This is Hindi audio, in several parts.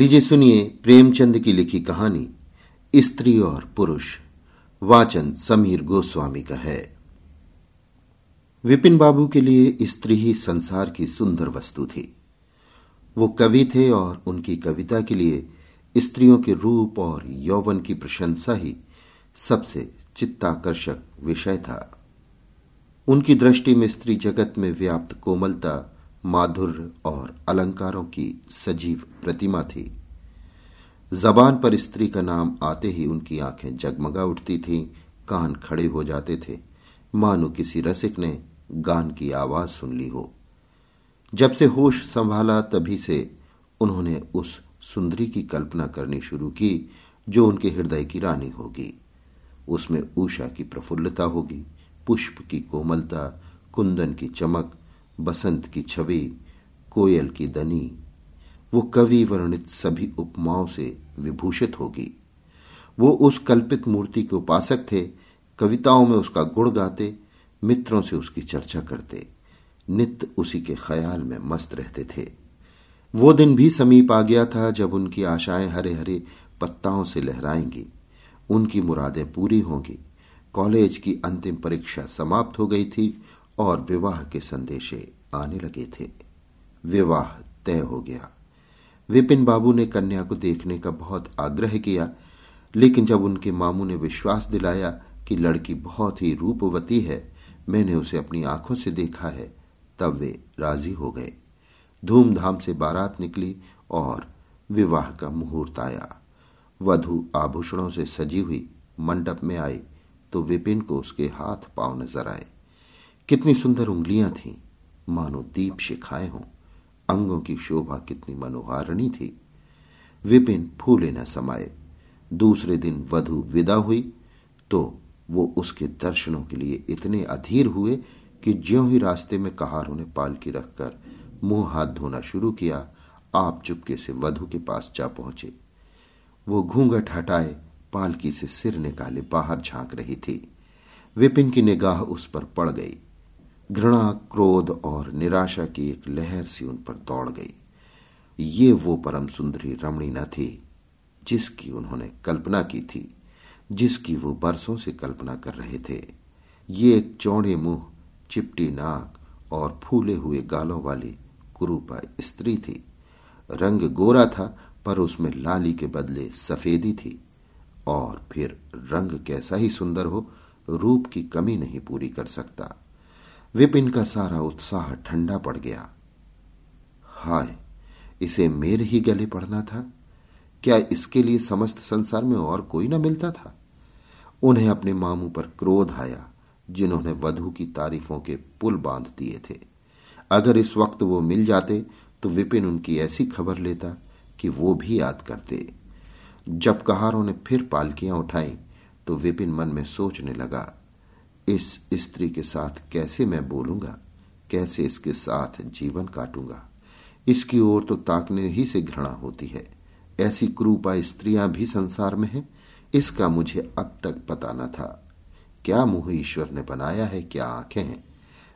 लीजिए सुनिए प्रेमचंद की लिखी कहानी, स्त्री और पुरुष, वाचन समीर गोस्वामी का है। विपिन बाबू के लिए स्त्री ही संसार की सुंदर वस्तु थी। वो कवि थे और उनकी कविता के लिए स्त्रियों के रूप और यौवन की प्रशंसा ही सबसे चित्ताकर्षक विषय था। उनकी दृष्टि में स्त्री जगत में व्याप्त कोमलता माधुर्य और अलंकारों की सजीव प्रतिमा थी। जबान पर स्त्री का नाम आते ही उनकी आँखें जगमगा उठती थीं, कान खड़े हो जाते थे। मानो किसी रसिक ने गान की आवाज़ सुन ली हो। जब से होश संभाला तभी से उन्होंने उस सुंदरी की कल्पना करनी शुरू की, जो उनके हृदय की रानी होगी। उसमें ऊषा की प्रफुल्लता होगी, पुष्प की कोमलता, कुंदन की चमक बसंत की छवि, कोयल की दनी, वो कवि वर्णित सभी उपमाओं से विभूषित होगी। वो उस कल्पित मूर्ति के उपासक थे, कविताओं में उसका गुण गाते, मित्रों से उसकी चर्चा करते, नित्य उसी के ख्याल में मस्त रहते थे। वो दिन भी समीप आ गया था जब उनकी आशाएँ हरे हरे पत्ताओं से लहराएँगी। उनकी मुरादें पूरी होंगी। कॉलेज की अंतिम परीक्षा समाप्त हो गई थी और विवाह के संदेशे आने लगे थे। विवाह तय हो गया। विपिन बाबू ने कन्या को देखने का बहुत आग्रह किया, लेकिन जब उनके मामू ने विश्वास दिलाया कि लड़की बहुत ही रूपवती है, मैंने उसे अपनी आँखों से देखा है, तब वे राज़ी हो गए। धूमधाम से बारात निकली और विवाह का मुहूर्त आया। वधु आभूषणों से सजी हुई मंडप में आई तो विपिन को उसके हाथ पाँव नज़र आए। कितनी सुंदर उंगलियाँ थीं। मानो दीप शिखाए हों। अंगों की शोभा कितनी मनोहारणी थी। विपिन फूले न समाये। दूसरे दिन वधु विदा हुई तो वो उसके दर्शनों के लिए इतने अधीर हुए कि ज्यों ही रास्ते में कहारों ने पालकी रखकर मुँह हाथ धोना शुरू किया, आप चुपके से वधु के पास जा पहुँचे। वो घूंघट हटाए, पालकी से सिर निकाले बाहर झाँक रही थी। विपिन की निगाह उस पर पड़ गई। घृणा, क्रोध और निराशा की एक लहर सी उन पर दौड़ गई। ये वो परम सुंदरी रमणी न थी, जिसकी उन्होंने कल्पना की थी, जिसकी वो बरसों से कल्पना कर रहे थे। ये एक चौड़े मुँह, चिपटी नाक और फूले हुए गालों वाली कुरूपा स्त्री थी। रंग गोरा था, पर उसमें लाली के बदले सफेदी थी और फिर रंग कैसा ही सुंदर हो, रूप की कमी नहीं पूरी कर सकता। विपिन का सारा उत्साह ठंडा पड़ गया। हाय, इसे मेरे ही गले पड़ना था। क्या इसके लिए समस्त संसार में और कोई न मिलता था? उन्हें अपने मामू पर क्रोध आया, जिन्होंने वधु की तारीफों के पुल बाँध दिए थे। अगर इस वक्त वो मिल जाते तो विपिन उनकी ऐसी खबर लेता कि वो भी याद करते। जब कहारों ने फिर पालकियाँ उठाई तो विपिन मन में सोचने लगा इस स्त्री के साथ कैसे मैं बोलूँगा? कैसे इसके साथ जीवन काटूँगा? इसकी ओर तो ताकने ही से घृणा होती है। ऐसी क्रूपा स्त्रियाँ भी संसार में हैं, इसका मुझे अब तक पता न था। क्या मुँह ईश्वर ने बनाया है, क्या आँखें हैं?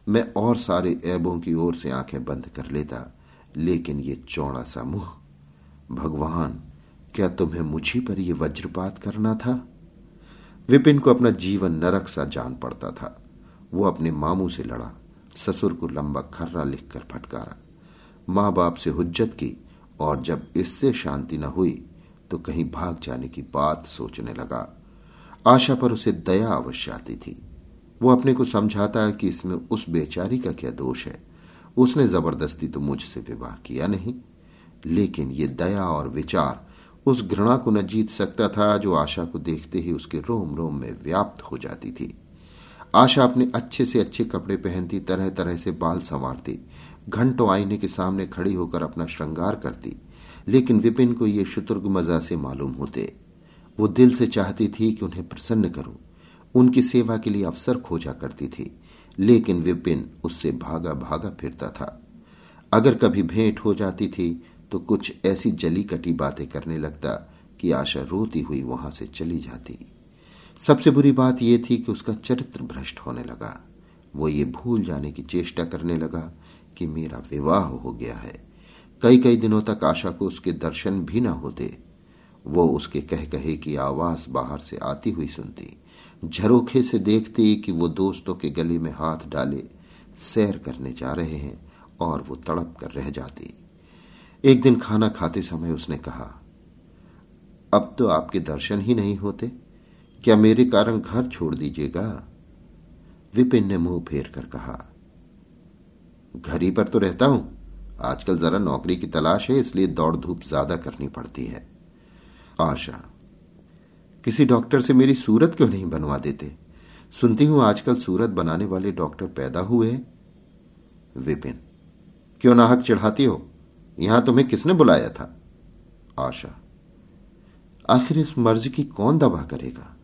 मैं और सारे ऐबों की ओर से आँखें बंद कर लेता, लेकिन ये चौड़ा सा मुँह, भगवान, क्या तुम्हें मुझी पर यह वज्रपात करना था? विपिन को अपना जीवन नरक सा जान पड़ता था। वो अपने मामू से लड़ा, ससुर को लंबा खर्रा लिखकर फटकारा। माँ बाप से हुज्जत की और जब इससे शांति न हुई तो कहीं भाग जाने की बात सोचने लगा। आशा पर उसे दया अवश्य आती थी। वो अपने को समझाता कि इसमें उस बेचारी का क्या दोष है। उसने ज़बरदस्ती तो मुझसे विवाह किया नहीं, लेकिन ये दया और विचार उस घृणा को न जीत सकता था जो आशा को देखते ही उसके रोम रोम में व्याप्त हो जाती थी। आशा अपने अच्छे से अच्छे कपड़े पहनती तरह तरह से बाल संवारती, घंटों आईने के सामने खड़ी होकर अपना श्रृंगार करती, लेकिन विपिन को ये शुतुर्ग मज़ा से मालूम होते। वो दिल से चाहती थी कि उन्हें प्रसन्न करूँ, उनकी सेवा के लिए अवसर खोजा करती थी, लेकिन विपिन उससे भागा भागा फिरता था। अगर कभी भेंट हो जाती थी तो कुछ ऐसी जली कटी बातें करने लगता कि आशा रोती हुई वहाँ से चली जाती। सबसे बुरी बात यह थी कि उसका चरित्र भ्रष्ट होने लगा। वो ये भूल जाने की चेष्टा करने लगा कि मेरा विवाह हो गया है। कई कई दिनों तक आशा को उसके दर्शन भी न होते। वो उसके कह कहे की आवाज़ बाहर से आती हुई सुनती। झरोखे से देखती कि वो दोस्तों के गले में हाथ डाले, सैर करने जा रहे हैं और वो तड़प कर रह जाती। एक दिन खाना खाते समय उसने कहा, अब तो आपके दर्शन ही नहीं होते। क्या मेरे कारण घर छोड़ दीजिएगा? विपिन ने मुँह फेर कर कहा, घर ही पर तो रहता हूँ। आजकल जरा नौकरी की तलाश है, इसलिए दौड़ धूप ज़्यादा करनी पड़ती है। आशा, किसी डॉक्टर से मेरी सूरत क्यों नहीं बनवा देते? सुनती हूँ आजकल सूरत बनाने वाले डॉक्टर पैदा हुए विपिन, क्यों नाहक चढ़ाती हो? यहाँ तुम्हें किसने बुलाया था? आशा। आखिर इस मर्ज की कौन दवा करेगा?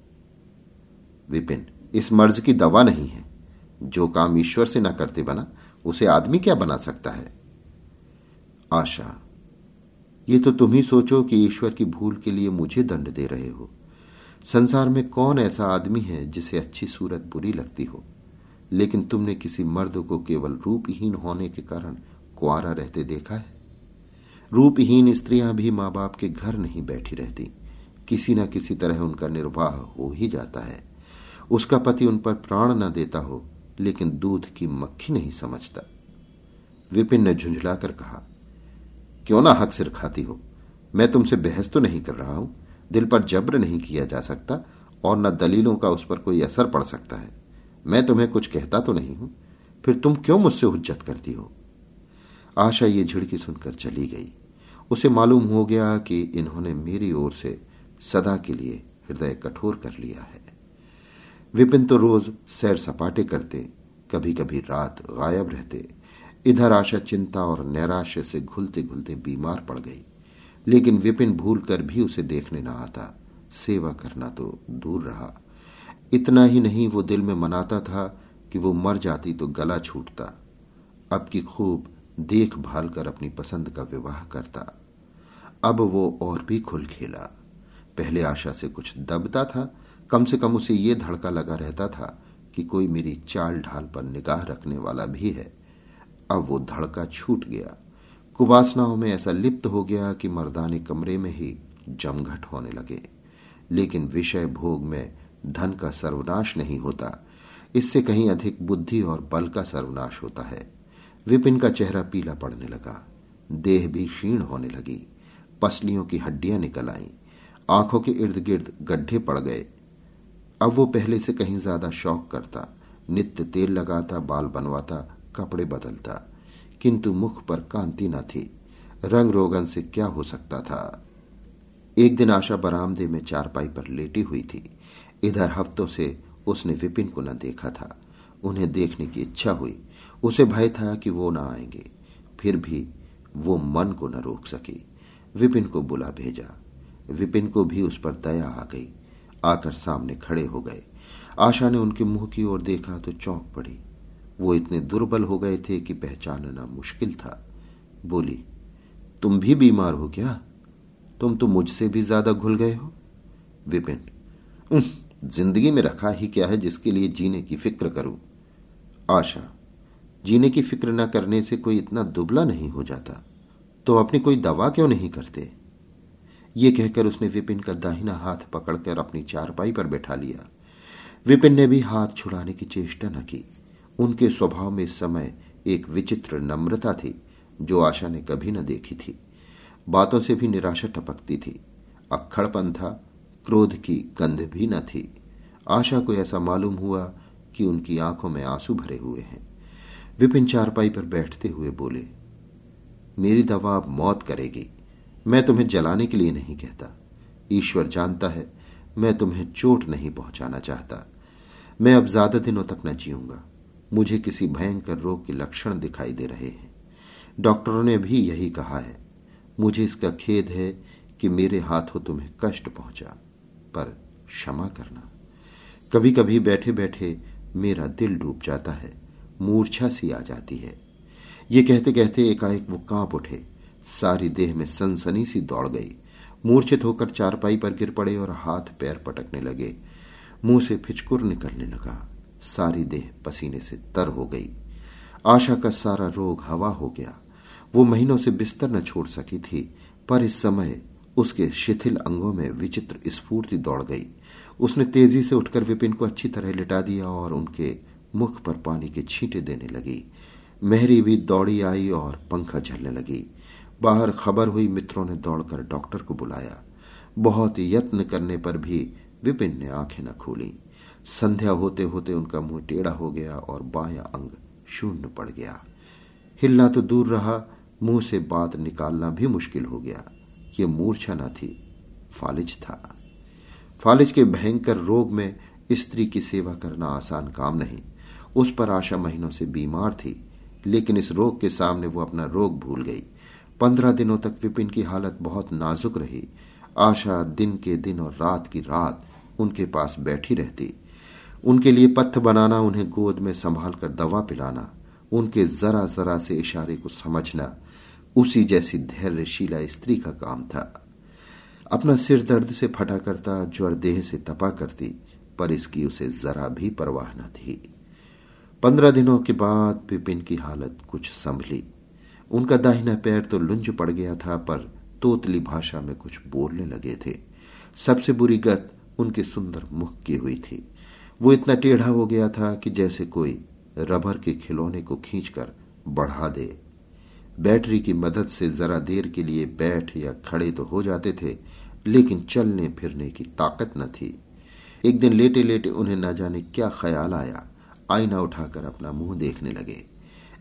विपिन, इस मर्ज की दवा नहीं है। जो काम ईश्वर से ना करते बना, उसे आदमी क्या बना सकता है? आशा, ये तो तुम ही सोचो कि ईश्वर की भूल के लिए मुझे दंड दे रहे हो। संसार में कौन ऐसा आदमी है जिसे अच्छी सूरत बुरी लगती हो? लेकिन तुमने किसी मर्द को केवल रूपहीन होने के कारण कुआरा रहते देखा है? रूपहीन स्त्रियाँ भी माँ बाप के घर नहीं बैठी रहती। किसी न किसी तरह उनका निर्वाह हो ही जाता है। उसका पति उन पर प्राण न देता हो, लेकिन दूध की मक्खी नहीं समझता। विपिन ने झुंझलाकर कहा, क्यों ना हक सिर खाती हो? मैं तुमसे बहस तो नहीं कर रहा हूँ। दिल पर जब्र नहीं किया जा सकता और न दलीलों का उस पर कोई असर पड़ सकता है। मैं तुम्हें कुछ कहता तो नहीं हूँ, फिर तुम क्यों मुझसे हुज्जत करती हो? आशा ये झिड़की सुनकर चली गई। उसे मालूम हो गया कि इन्होंने मेरी ओर से सदा के लिए हृदय कठोर कर लिया है। विपिन तो रोज सैर सपाटे करते कभी कभी रात गायब रहते। इधर आशा, चिंता और नैराश्य से घुलते घुलते बीमार पड़ गई। लेकिन विपिन भूल कर भी उसे देखने न आता। सेवा करना तो दूर रहा। इतना ही नहीं, वो दिल में मनाता था कि वो मर जाती तो गला छूटता। अब की खूब देखभाल कर अपनी पसंद का विवाह करता। अब वो और भी खुल खेला। पहले आशा से कुछ दबता था, कम से कम उसे ये धड़का लगा रहता था कि कोई मेरी चाल ढाल पर निगाह रखने वाला भी है। अब वो धड़का छूट गया। कुवासनाओं में ऐसा लिप्त हो गया कि मर्दाने कमरे में ही जमघट होने लगे। लेकिन विषय भोग में धन का सर्वनाश नहीं होता। इससे कहीं अधिक बुद्धि और बल का सर्वनाश होता है। विपिन का चेहरा पीला पड़ने लगा। देह भी क्षीण होने लगी। पसलियों की हड्डियाँ निकल आईं। आँखों के इर्द गिर्द गड्ढे पड़ गए। अब वो पहले से कहीं ज़्यादा शौक करता, नित्य तेल लगाता, बाल बनवाता, कपड़े बदलता। किंतु मुख पर कांति न थी। रंग रोगन से क्या हो सकता था? एक दिन आशा बरामदे में चारपाई पर लेटी हुई थी। इधर हफ्तों से उसने विपिन को न देखा था। उन्हें देखने की इच्छा हुई। उसे भय था कि वो न आएँगे। फिर भी वो मन को न रोक सकी। विपिन को बुला भेजा। विपिन को भी उस पर दया आ गई। आकर सामने खड़े हो गए। आशा ने उनके मुँह की ओर देखा तो चौंक पड़ी। वो इतने दुर्बल हो गए थे कि पहचानना मुश्किल था। बोली, तुम भी बीमार हो क्या? तुम तो मुझसे भी ज़्यादा घुल गए हो? विपिन ज़िंदगी में रखा ही क्या है जिसके लिए जीने की फ़िक्र करूँ? आशा, जीने की फ़िक्र न करने से कोई इतना दुबला नहीं हो जाता। तो अपनी कोई दवा क्यों नहीं करते? ये कहकर उसने विपिन का दाहिना हाथ पकड़कर अपनी चारपाई पर बैठा लिया। विपिन ने भी हाथ छुड़ाने की चेष्टा न की। उनके स्वभाव में इस समय एक विचित्र नम्रता थी, जो आशा ने कभी न देखी थी। बातों से भी निराशा टपकती थी। अक्खड़पन था, क्रोध की गंध भी न थी। आशा को ऐसा मालूम हुआ कि उनकी आँखों में आँसू भरे हुए हैं। विपिन चारपाई पर बैठते हुए बोले मेरी दवा अब मौत करेगी। मैं तुम्हें जलाने के लिए नहीं कहता। ईश्वर जानता है, मैं तुम्हें चोट नहीं पहुंचाना चाहता। मैं अब ज़्यादा दिनों तक न जीऊँगा। मुझे किसी भयंकर रोग के लक्षण दिखाई दे रहे हैं। डॉक्टरों ने भी यही कहा है। मुझे इसका खेद है कि मेरे हाथों तुम्हें कष्ट पहुँचा, पर क्षमा करना। कभी कभी बैठे बैठे मेरा दिल डूब जाता है, मूर्छा सी आ जाती है। ये कहते कहते एकाएक वो काँप उठे। सारी देह में सनसनी सी दौड़ गई। मूर्छित होकर चारपाई पर गिर पड़े और हाथ पैर पटकने लगे। मुँह से फिचकुर निकलने लगा। सारी देह पसीने से तर हो गई। आशा का सारा रोग हवा हो गया। वो महीनों से बिस्तर न छोड़ सकी थी, पर इस समय उसके शिथिल अंगों में विचित्र स्फूर्ति दौड़ गई। उसने तेज़ी से उठकर विपिन को अच्छी तरह लिटा दिया और उनके मुख पर पानी के छींटे देने लगी। मेहरी भी दौड़ी आई और पंखा झलने लगी। बाहर खबर हुई, मित्रों ने दौड़कर डॉक्टर को बुलाया। बहुत यत्न करने पर भी विपिन ने आँखें न खोली। संध्या होते होते उनका मुँह टेढ़ा हो गया और बाया अंग शून्य पड़ गया। हिलना तो दूर रहा, मुँह से बात निकालना भी मुश्किल हो गया। ये मूर्छा न थी, फालिज था। फालिज के भयंकर रोग में स्त्री की सेवा करना आसान काम नहीं। उस पर आशा महीनों से बीमार थी। लेकिन इस रोग के सामने वो अपना रोग भूल गई। पंद्रह दिनों तक विपिन की हालत बहुत नाजुक रही। आशा दिन के दिन और रात की रात उनके पास बैठी रहती। उनके लिए पत्थ बनाना, उन्हें गोद में संभाल कर दवा पिलाना, उनके जरा जरा से इशारे को समझना, उसी जैसी धैर्यशीला स्त्री का काम था। अपना सिर दर्द से फटा करता, ज्वर देह से तपा करती, पर इसकी उसे जरा भी परवाह न थी। पंद्रह दिनों के बाद विपिन की हालत कुछ संभली। उनका दाहिना पैर तो लुंज पड़ गया था, पर तोतली भाषा में कुछ बोलने लगे थे। सबसे बुरी गत उनके सुंदर मुख की हुई थी। वो इतना टेढ़ा हो गया था कि जैसे कोई रबर के खिलौने को खींचकर बढ़ा दे। बैटरी की मदद से जरा देर के लिए बैठ या खड़े तो हो जाते थे, लेकिन चलने फिरने की ताकत न थी। एक दिन लेटे लेटे उन्हें न जाने क्या ख्याल आया। आईना उठाकर अपना मुँह देखने लगे।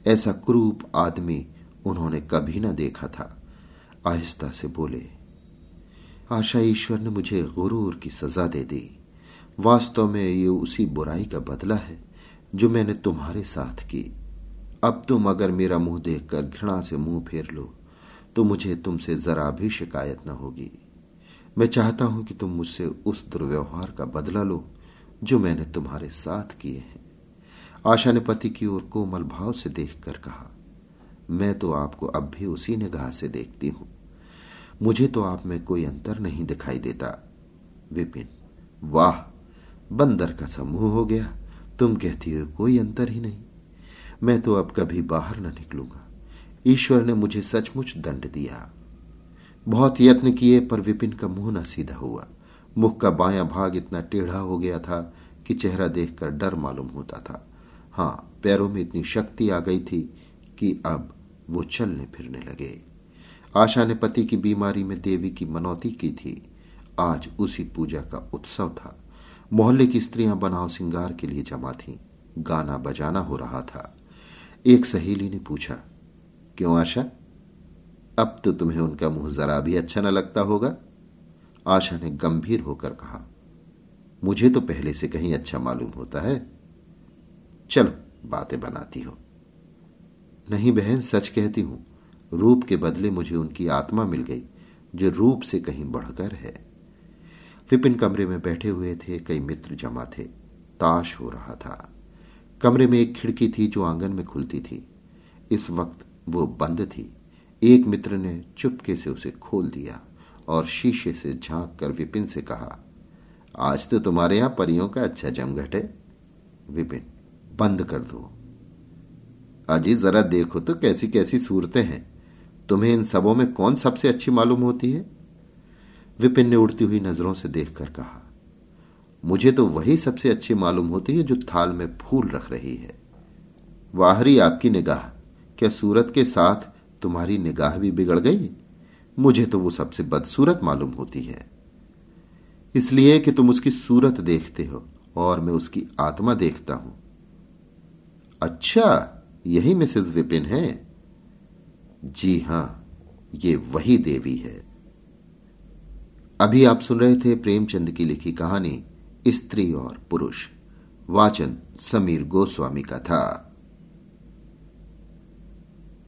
ऐसा क्रूप आदमी उन्होंने कभी न देखा था। आहिस्ता से बोले, आशा ईश्वर ने मुझे गुरूर की सजा दे दी। वास्तव में ये उसी बुराई का बदला है जो मैंने तुम्हारे साथ की। अब तुम अगर मेरा मुँह देखकर घृणा से मुँह फेर लो तो मुझे तुमसे जरा भी शिकायत न होगी। मैं चाहता हूँ कि तुम मुझसे उस दुर्व्यवहार का बदला लो जो मैंने तुम्हारे साथ किए हैं। आशा ने पति की ओर कोमल भाव से देखकर कहा, मैं तो आपको अब भी उसी निगाह से देखती हूँ। मुझे तो आप में कोई अंतर नहीं दिखाई देता। विपिन, वाह, बंदर का समूह हो गया। तुम कहती हो कोई अंतर ही नहीं। मैं तो अब कभी बाहर न निकलूँगा। ईश्वर ने मुझे सचमुच दंड दिया। बहुत यत्न किए, पर विपिन का मुँह न सीधा हुआ। मुख का बायां भाग इतना टेढ़ा हो गया था कि चेहरा देखकर डर मालूम होता था। हाँ पैरों में इतनी शक्ति आ गई थी कि अब वो चलने फिरने लगे। आशा ने पति की बीमारी में देवी की मनौती की थी। आज उसी पूजा का उत्सव था। मोहल्ले की स्त्रियाँ बनाव सिंगार के लिए जमा थीं। गाना बजाना हो रहा था। एक सहेली ने पूछा, क्यों आशा? अब तो तुम्हें उनका मुँह जरा भी अच्छा न लगता होगा? आशा ने गंभीर होकर कहा, मुझे तो पहले से कहीं अच्छा मालूम होता है। चलो, बातें बनाती हो। नहीं बहन, सच कहती हूँ, रूप के बदले मुझे उनकी आत्मा मिल गई, जो रूप से कहीं बढ़कर है। विपिन कमरे में बैठे हुए थे, कई मित्र जमा थे, ताश हो रहा था। कमरे में एक खिड़की थी जो आँगन में खुलती थी। इस वक्त वो बंद थी। एक मित्र ने चुपके से उसे खोल दिया और शीशे से झाँक कर विपिन से कहा, आज तो तुम्हारे यहाँ परियों का अच्छा जमघट है। विपिन बंद कर दो। अजी जरा देखो तो कैसी कैसी सूरतें हैं। तुम्हें इन सबों में कौन सबसे अच्छी मालूम होती है? विपिन ने उड़ती हुई नज़रों से देखकर कहा, मुझे तो वही सबसे अच्छी मालूम होती है जो थाल में फूल रख रही है। वाहरी आपकी निगाह, क्या सूरत के साथ तुम्हारी निगाह भी बिगड़ गई? मुझे तो वो सबसे बदसूरत मालूम होती है। इसलिए कि तुम उसकी सूरत देखते हो और मैं उसकी आत्मा देखता हूँ। अच्छा यही मिसेस विपिन है। जी हाँ, ये वही देवी है। अभी आप सुन रहे थे प्रेमचंद की लिखी कहानी, स्त्री और पुरुष, वाचन समीर गोस्वामी का था।